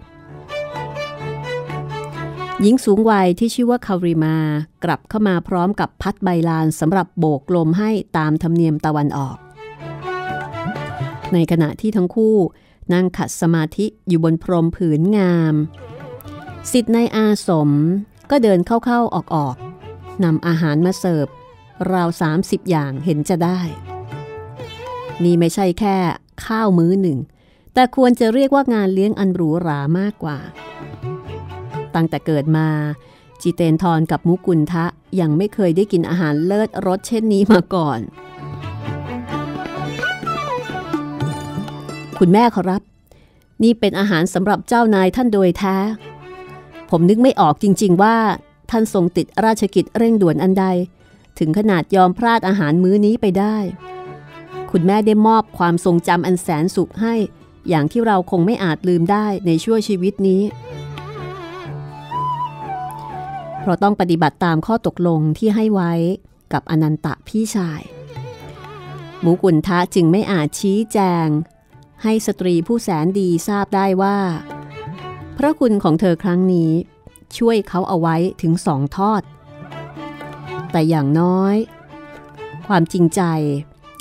หญิงสูงวัยที่ชื่อว่าคาริมากลับเข้ามาพร้อมกับพัดใบลานสำหรับโบกลมให้ตามธรรมเนียมตะวันออก ในขณะที่ทั้งคู่นั่งขัดสมาธิอยู่บนพรมผืนงาม สิทธิ์ในอาสมก็เดินเข้าๆออกๆนำอาหารมาเสิร์ฟราว 30 อย่างเห็นจะได้ นี่ไม่ใช่แค่ข้าวมื้อหนึ่ง แต่ควรจะเรียกว่างานเลี้ยงอันหรูหรามากกว่า ตั้งแต่เกิดมา จิเตนทรกับมุกุลทะยังไม่เคยได้กินอาหารเลิศรสเช่นนี้มาก่อน คุณแม่ขอรับ นี่เป็นอาหารสำหรับเจ้านายท่านโดยแท้ ผมนึกไม่ออกจริง ๆ ว่า ท่านทรงติดราชกิจเร่งด่วนอันใด ถึงขนาดยอมพลาดอาหารมื้อนี้ไปได้ คุณแม่ได้มอบความทรงจำอันแสนสุขให้ อย่างที่เราคงไม่อาจลืมได้ในชั่วชีวิตนี้ เพราะต้องปฏิบัติตามข้อตกลงที่ให้ไว้กับอนันตะพี่ชาย หมูกุนทะจึงไม่อาจชี้แจง ให้สตรีผู้แสนดีทราบได้ว่า พระคุณของเธอครั้งนี้ ช่วยเขาเอาไว้ถึงสองทอด แต่อย่างน้อย ความจริงใจ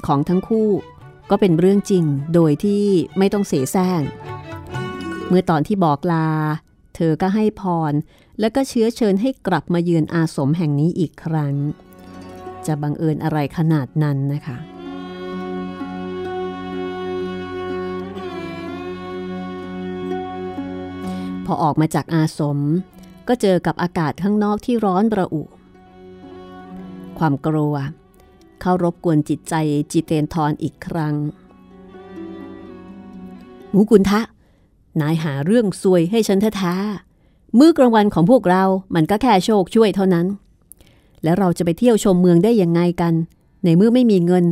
ของทั้งคู่ก็เป็นเรื่องจริงโดยที่ไม่ต้องเสแสร้ง เมื่อตอนที่บอกลา เธอก็ให้พร แล้วก็เชื้อเชิญให้กลับมาเยือนอาสมแห่งนี้อีกครั้ง จะบังเอิญอะไรขนาดนั้นนะคะ อออกมาจากอาสม ก็เจอกับอากาศข้างนอกที่ร้อนระอุ ความกลัว เข้ารบกวนจิตใจจิเตนทรอีกครั้ง หมูกุนทะ นายหาเรื่องซวยให้ฉันแท้ๆมื้อกลางวันของพวกเรามันก็แค่โชคช่วยเท่านั้น แล้วเราจะไปเที่ยวชมเมืองได้ยังไงกัน ในเมื่อไม่มีเงิน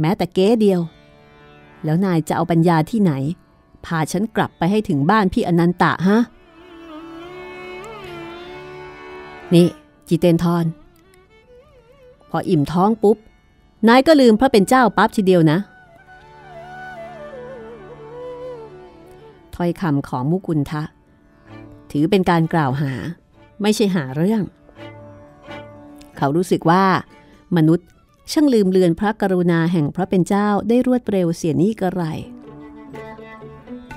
แม้แต่เก๊เดียว แล้วนายจะเอาปัญญาที่ไหน พาฉันกลับไปให้ถึงบ้านพี่อนันตะฮะ นี่ จิเตนทรพออิ่มท้องปุ๊บ นายก็ลืมพระเป็นเจ้าปั๊บทีเดียวนะ ถ้อยคำของมุกุลทะ ถือเป็นการกล่าวหา ไม่ใช่หาเรื่อง เขารู้สึกว่า มนุษย์ช่างลืมเลือนพระกรุณาแห่งพระเป็นเจ้าได้รวดเร็วเสียนี่กระไร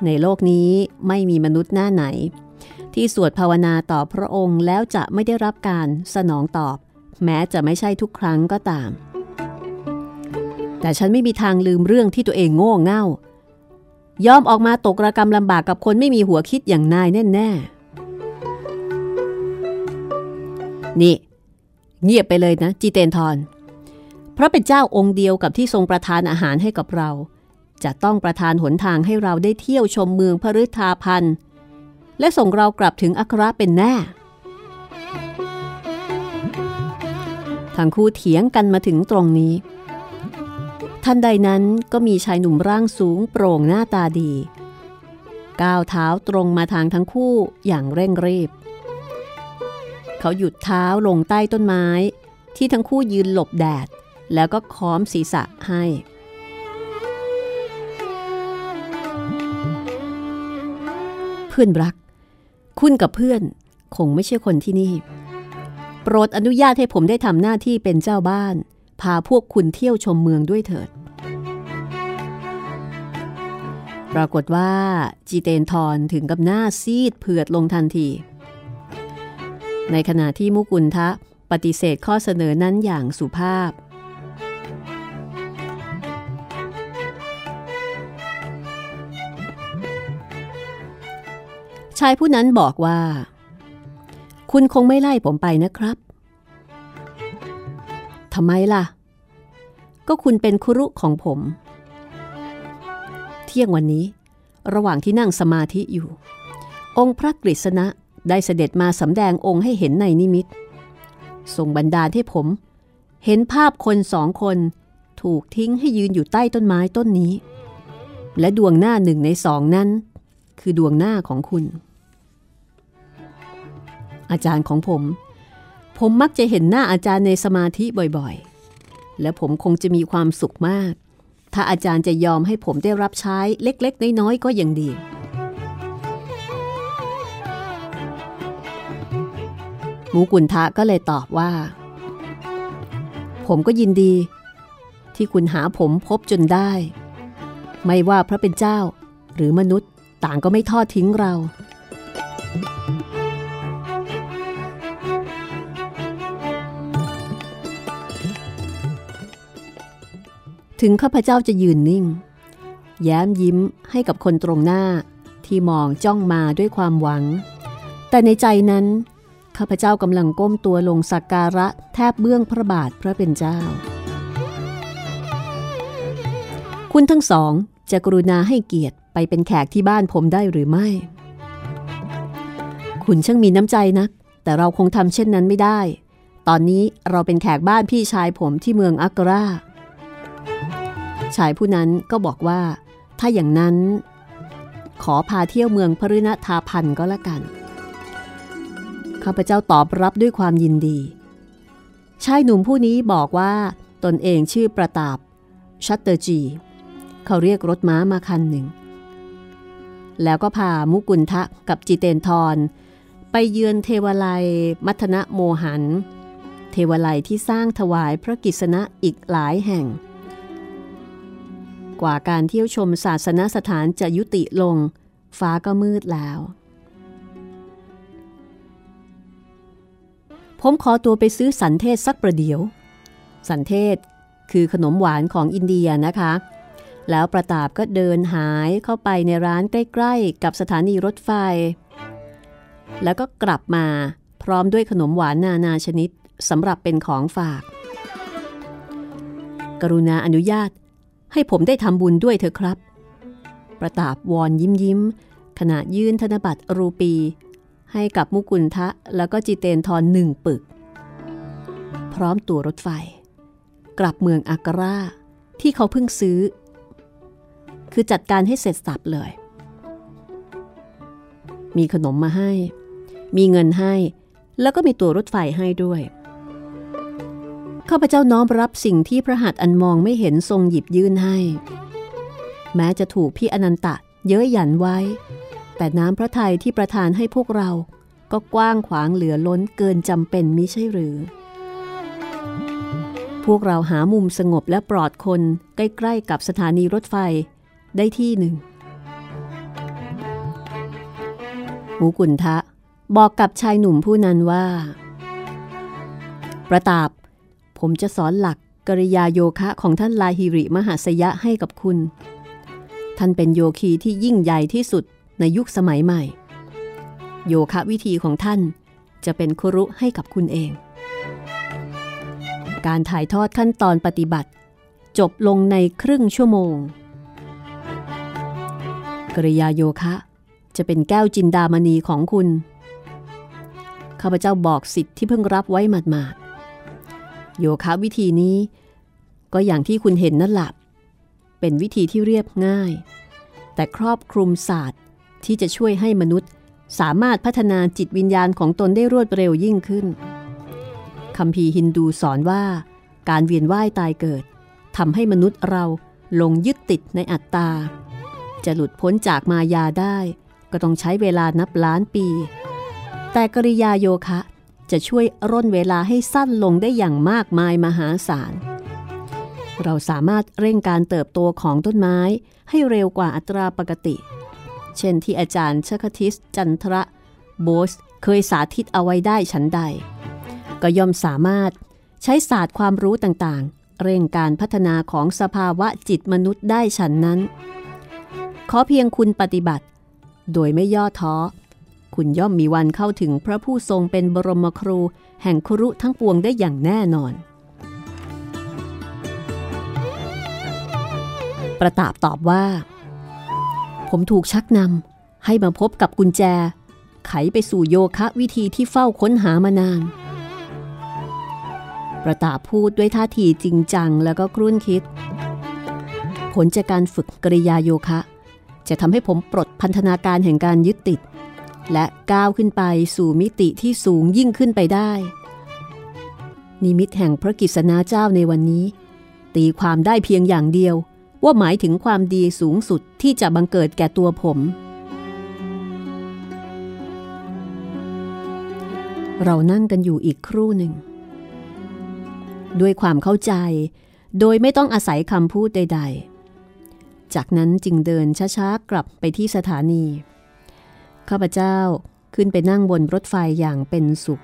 ในโลกนี้ไม่มีมนุษย์หน้าไหน ที่สวดภาวนาต่อพระองค์แล้วจะไม่ได้รับการสนองตอบ แม้จะไม่ใช่ทุกครั้งก็ตาม แต่ฉันไม่มีทางลืมเรื่องที่ตัวเองโง่เง่ายอมออกมาตกระกรรมลำบากกับคนไม่มีหัวคิดอย่างนายแน่ๆ นี่ เงียบไปเลยนะ จีเตนทรเพราะเป็นเจ้าองค์เดียวกับที่ทรงประทานอาหารให้กับเรา จะต้องประทานหนทางให้เราได้เที่ยวชมเมืองพฤทาพันธ์และส่งเรากลับถึงอัคราเป็นแน่ทั้งคู่เถียงกันมาถึงตรงนี้ ทันใดนั้นก็มีชายหนุ่มร่างสูงโปร่งหน้าตาดี ก้าวเท้าตรงมาทางทั้งคู่อย่างเร่งรีบ เขาหยุดเท้าลงใต้ต้นไม้ ที่ทั้งคู่ยืนหลบแดด แล้วก็ค้อมศีรษะให้ พื่อนรัก คุณกับเพื่อนคงไม่ใช่คนที่นี่ โปรดอนุญาตให้ผมได้ทำหน้าที่เป็นเจ้าบ้าน พาพวกคุณเที่ยวชมเมืองด้วยเถิด ปรากฏว่าจีเตนทรถึงกับหน้าซีดเผือดลงทันที ในขณะที่มุกุลทะปฏิเสธข้อเสนอนั้นอย่างสุภาพ ชายผู้นั้นบอกว่า คุณคงไม่ไล่ผมไปนะครับทำไมล่ะ ก็คุณเป็นครุของผม เที่ยงวันนี้ ระหว่างที่นั่งสมาธิอยู่ องค์พระกฤษณะได้เสด็จมาสำแดงองค์ให้เห็นในนิมิตทรงบันดาลให้ผม เห็นภาพคนสองคนถูกทิ้งให้ยืนอยู่ใต้ต้นไม้ต้นนี้ และดวงหน้าหนึ่งในสองนั้น คือดวงหน้าของคุณ อาจารย์ของผม ผมมักจะเห็นหน้าอาจารย์ในสมาธิบ่อยๆ และผมคงจะมีความสุขมาก ถ้าอาจารย์จะยอมให้ผมได้รับใช้เล็กๆ น้อยๆ ก็ยังดีหมูกุนทะก็เลยตอบว่า ผมก็ยินดี ที่คุณหาผมพบจนได้ ไม่ว่าพระเป็นเจ้าหรือมนุษย์ต่างก็ไม่ทอดทิ้งเรา ถึงข้าพเจ้าจะยืนนิ่ง แย้มยิ้มให้กับคนตรงหน้าที่มองจ้องมาด้วยความหวัง แต่ในใจนั้นข้าพเจ้ากำลังก้มตัวลงสักการะแทบเบื้องพระบาทพระเป็นเจ้า คุณทั้งสองจะกรุณาให้เกียรติไปเป็นแขกที่บ้านผมได้หรือไม่ คุณช่างมีน้ำใจนัก แต่เราคงทำเช่นนั้นไม่ได้ ตอนนี้เราเป็นแขกบ้านพี่ชายผมที่เมืองอักรา ชายผู้นั้นก็บอกว่า ถ้าอย่างนั้น ขอพาเที่ยวเมืองพฤณทาพันก็แล้วกัน ข้าพเจ้าตอบรับด้วยความยินดี ชายหนุ่มผู้นี้บอกว่า ตนเองชื่อประตาบชัตเตอร์จี เขาเรียกรถม้ามาคันหนึ่ง แล้วก็พามุกุลทะกับจิเตนทร ไปเยือนเทวาลัยมัทนะโมหัน เทวาลัยที่สร้างถวายพระกิษณะอีกหลายแห่ง กว่าการเที่ยวชมศาสนสถานจะยุติลง ฟ้าก็มืดแล้ว ผมขอตัวไปซื้อสันเทศสักประเดี๋ยว สันเทศคือขนมหวานของอินเดียนะคะ แล้วประตาบก็เดินหายเข้าไปในร้านใกล้ๆกับสถานีรถไฟ แล้วก็กลับมาพร้อมด้วยขนมหวานนานาชนิดสำหรับเป็นของฝาก กรุณาอนุญาต ให้ผมได้ทำบุญด้วยเถอะครับ ประตาบวอนยิ้มยิ้ม ขณะยื่นธนบัตรรูปี ให้กับมุกุลทะแล้วก็จิเตนทรหนึ่งปึก พร้อมตั๋วรถไฟ กลับเมืองอากราที่เขาเพิ่งซื้อ คือจัดการให้เสร็จสับเลย มีขนมมาให้ มีเงินให้ แล้วก็มีตั๋วรถไฟให้ด้วย ข้าพเจ้าน้อมรับสิ่งที่พระหัตถ์อันมองไม่เห็นทรงหยิบยื่นให้ แม้จะถูกพี่อนันตะเย้ยหยันไว้ แต่น้ำพระทัยที่ประทานให้พวกเราก็กว้างขวางเหลือล้นเกินจำเป็นมิใช่หรือ พวกเราหามุมสงบและปลอดคนใกล้ๆกับสถานีรถไฟได้ที่หนึ่งหูกุนทะบอกกับชายหนุ่มผู้นั้นว่า ประตาบ ผมจะสอนหลักกริยาโยคะของท่านลาฮิริมหาสยะให้กับคุณ ท่านเป็นโยคีที่ยิ่งใหญ่ที่สุดในยุคสมัยใหม่ โยคะวิธีของท่านจะเป็นครุให้กับคุณเอง การถ่ายทอดขั้นตอนปฏิบัติ จบลงในครึ่งชั่วโมง กริยาโยคะจะเป็นแก้วจินดามณีของคุณ ข้าพเจ้าบอกสิทธิ์ที่เพิ่งรับไว้หมาดๆ โยคะวิธีนี้ ก็อย่างที่คุณเห็นนั่นแหละเป็นวิธีที่เรียบง่าย แต่ครอบคลุมศาสตร์ที่จะช่วยให้มนุษย์สามารถพัฒนาจิตวิญญาณของตนได้รวดเร็วยิ่งขึ้นคำพีร์ฮินดูสอนว่า การเวียนว่ายตายเกิดทำให้มนุษย์เราหลงยึดติดในอัตตา จะหลุดพ้นจากมายาได้ ก็ต้องใช้เวลานับล้านปี แต่กริยาโยคะ จะช่วยร่นเวลาให้สั้นลงได้อย่างมากมายมหาศาล เราสามารถเร่งการเติบโตของต้นไม้ให้เร็วกว่าอัตราปกติ เช่นที่อาจารย์ชคทิสจันทระโบสเคยสาธิตเอาไว้ได้ฉันใด ก็ย่อมสามารถใช้ศาสตร์ความรู้ต่างๆ เร่งการพัฒนาของสภาวะจิตมนุษย์ได้ฉันนั้น ขอเพียงคุณปฏิบัติ โดยไม่ย่อท้อ คุณย่อมมีวันเข้าถึงพระผู้ทรงเป็นบรมครู แห่งครุทั้งปวงได้อย่างแน่นอน ประตาบตอบว่า ผมถูกชักนำให้มาพบกับกุญแจ ไขไปสู่โยคะวิธีที่เฝ้าค้นหามานาน ประตาพูดด้วยท่าทีจริงจังแล้วก็ครุ่นคิด ผลจากการฝึกกริยาโยคะจะทำให้ผมปลดพันธนาการแห่งการยึดติด และก้าวขึ้นไปสู่มิติที่สูงยิ่งขึ้นไปได้ นิมิตแห่งพระกิษณาเจ้าในวันนี้ ตีความได้เพียงอย่างเดียวว่าหมายถึงความดีสูงสุดที่จะบังเกิดแก่ตัวผม เรานั่งกันอยู่อีกครู่หนึ่ง ด้วยความเข้าใจ โดยไม่ต้องอาศัยคำพูดใด ๆ จากนั้นจึงเดินช้าๆ กลับไปที่สถานี ข้าพเจ้าขึ้นไปนั่งบนรถไฟอย่างเป็นสุข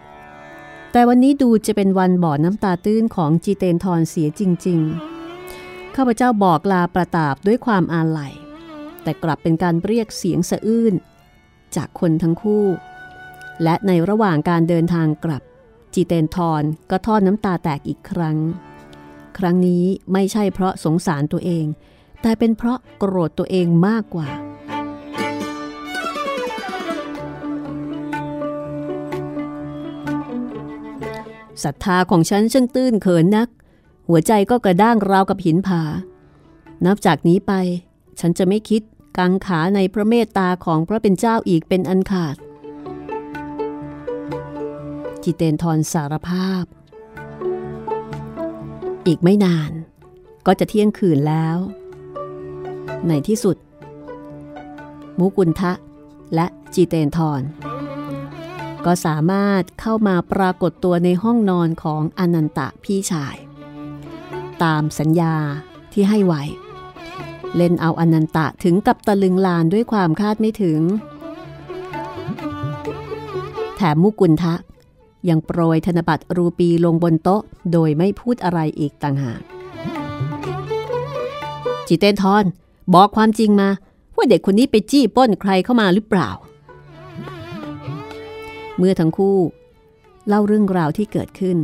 แต่วันนี้ดูจะเป็นวันบ่อน้ำตาตื้นของจีเตนทรเสียจริง ๆ ข้าพเจ้าบอกลาประตาบด้วยความอาลัย แต่กลับเป็นการเรียกเสียงสะอื้น จากคนทั้งคู่ และในระหว่างการเดินทางกลับ จีเตนทรก็ทอดน้ำตาแตกอีกครั้ง ครั้งนี้ไม่ใช่เพราะสงสารตัวเอง แต่เป็นเพราะโกรธตัวเองมากกว่า ศรัทธาของฉันช่างตื้นเขินนัก หัวใจก็กระด้างราวกับหินผา นับจากนี้ไป ฉันจะไม่คิดกังขาในพระเมตตาของพระเป็นเจ้าอีกเป็นอันขาดจิเตนทรสารภาพ อีกไม่นานก็จะเที่ยงคืนแล้ว ในที่สุด มุกุลทะและจิเตนทร ก็สามารถเข้ามาปรากฏตัวในห้องนอนของอนันตะพี่ชาย ตามสัญญาที่ให้ไว้ เล่นเอาอนันตะถึงกับตะลึงลานด้วยความคาดไม่ถึง แถมมุกุลทะยังโปรยธนบัตรรูปีลงบนโต๊ะ โดยไม่พูดอะไรอีกต่างหาก จิเตนทอน บอกความจริงมา ว่าเด็กคนนี้ไปจี้ป้นใครเข้ามาหรือเปล่า เมื่อทั้งคู่ เล่าเรื่องราวที่เกิดขึ้น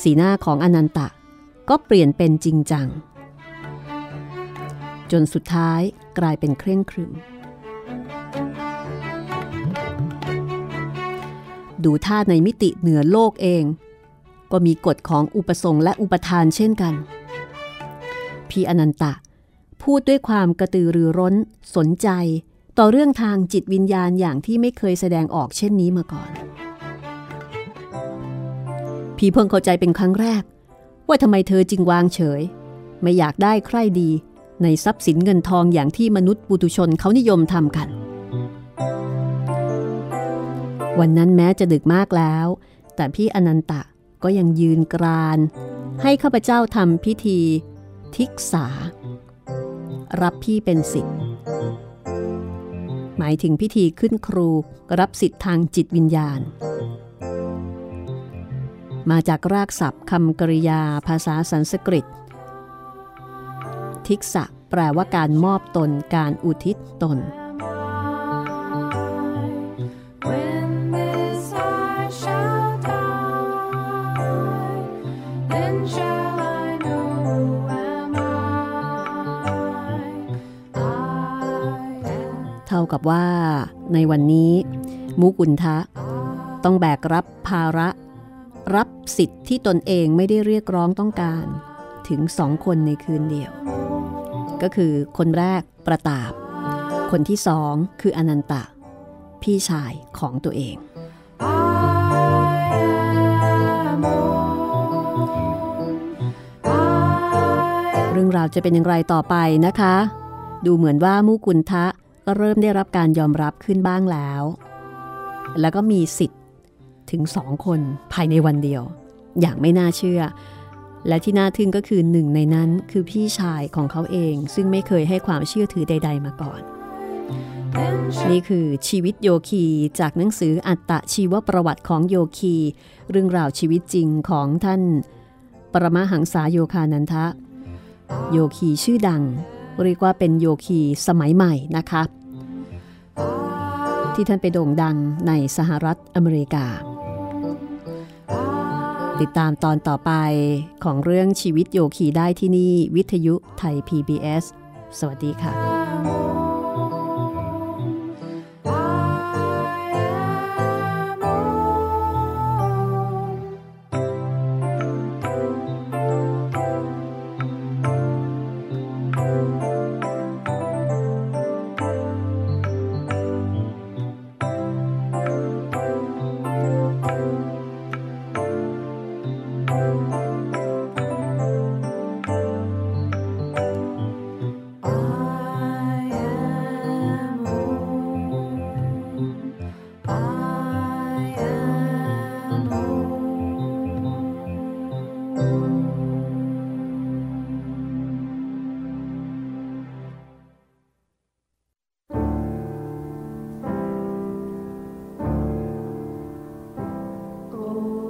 สีหน้าของอนันตะก็เปลี่ยนเป็นจริงจัง จนสุดท้ายกลายเป็นเคร่งครึม ดูท่าในมิติเหนือโลกเอง ก็มีกฎของอุปสงค์และอุปทานเช่นกัน พี่อนันตะพูดด้วยความกระตือรือร้นสนใจ ต่อเรื่องทางจิตวิญญาณอย่างที่ไม่เคยแสดงออกเช่นนี้มาก่อน พี่เพิ่งเข้าใจเป็นครั้งแรก ว่าทำไมเธอจึงวางเฉย ไม่อยากได้ใครดี ในทรัพย์สินเงินทองอย่างที่มนุษย์ปุตุชนเขานิยมทำกัน วันนั้นแม้จะดึกมากแล้ว แต่พี่อนันตะก็ยังยืนกราน ให้ข้าพเจ้าทำพิธี ทิกษา รับพี่เป็นสิทธิ์ หมายถึงพิธีขึ้นครู รับสิทธิ์ทางจิตวิญญาณ มาจากรากศัพท์คำกริยาภาษาสันสกฤต ทิกษะแปลว่าการมอบตนการอุทิศตนากับว่า ในวันนี้มุกุลทะ ต้องแบกรับภาระ รับสิทธิ์ที่ตนเองไม่ได้เรียกร้องต้องการถึงสองคนในคืนเดียว ก็คือคนแรกประตาบ คนที่สองคืออนันตะ พี่ชายของตัวเอง เรื่องราวจะเป็นอย่างไรต่อไปนะคะ ดูเหมือนว่ามุกุลทะ ก็เริ่มได้รับการยอมรับขึ้นบ้างแล้ว แล้วก็มีสิทธิ์ถึงสองคนภายในวันเดียว อย่างไม่น่าเชื่อ และที่น่าทึ่งก็คือหนึ่งในนั้นคือพี่ชายของเขาเอง ซึ่งไม่เคยให้ความเชื่อถือใด ๆ มาก่อน นี่คือชีวิตโยคีจากหนังสืออัตตะชีวประวัติของโยคี เรื่องราวชีวิตจริงของท่าน ปรมาหังษาโยคานันทะ โยคีชื่อดังเรียกว่าเป็นโยคีสมัยใหม่นะคะ ที่ท่านไปโด่งดังในสหรัฐอเมริกา ติดตามตอนต่อไปของเรื่องชีวิตโยคีได้ที่นี่วิทยุไทย PBS สวัสดีค่ะ Oh.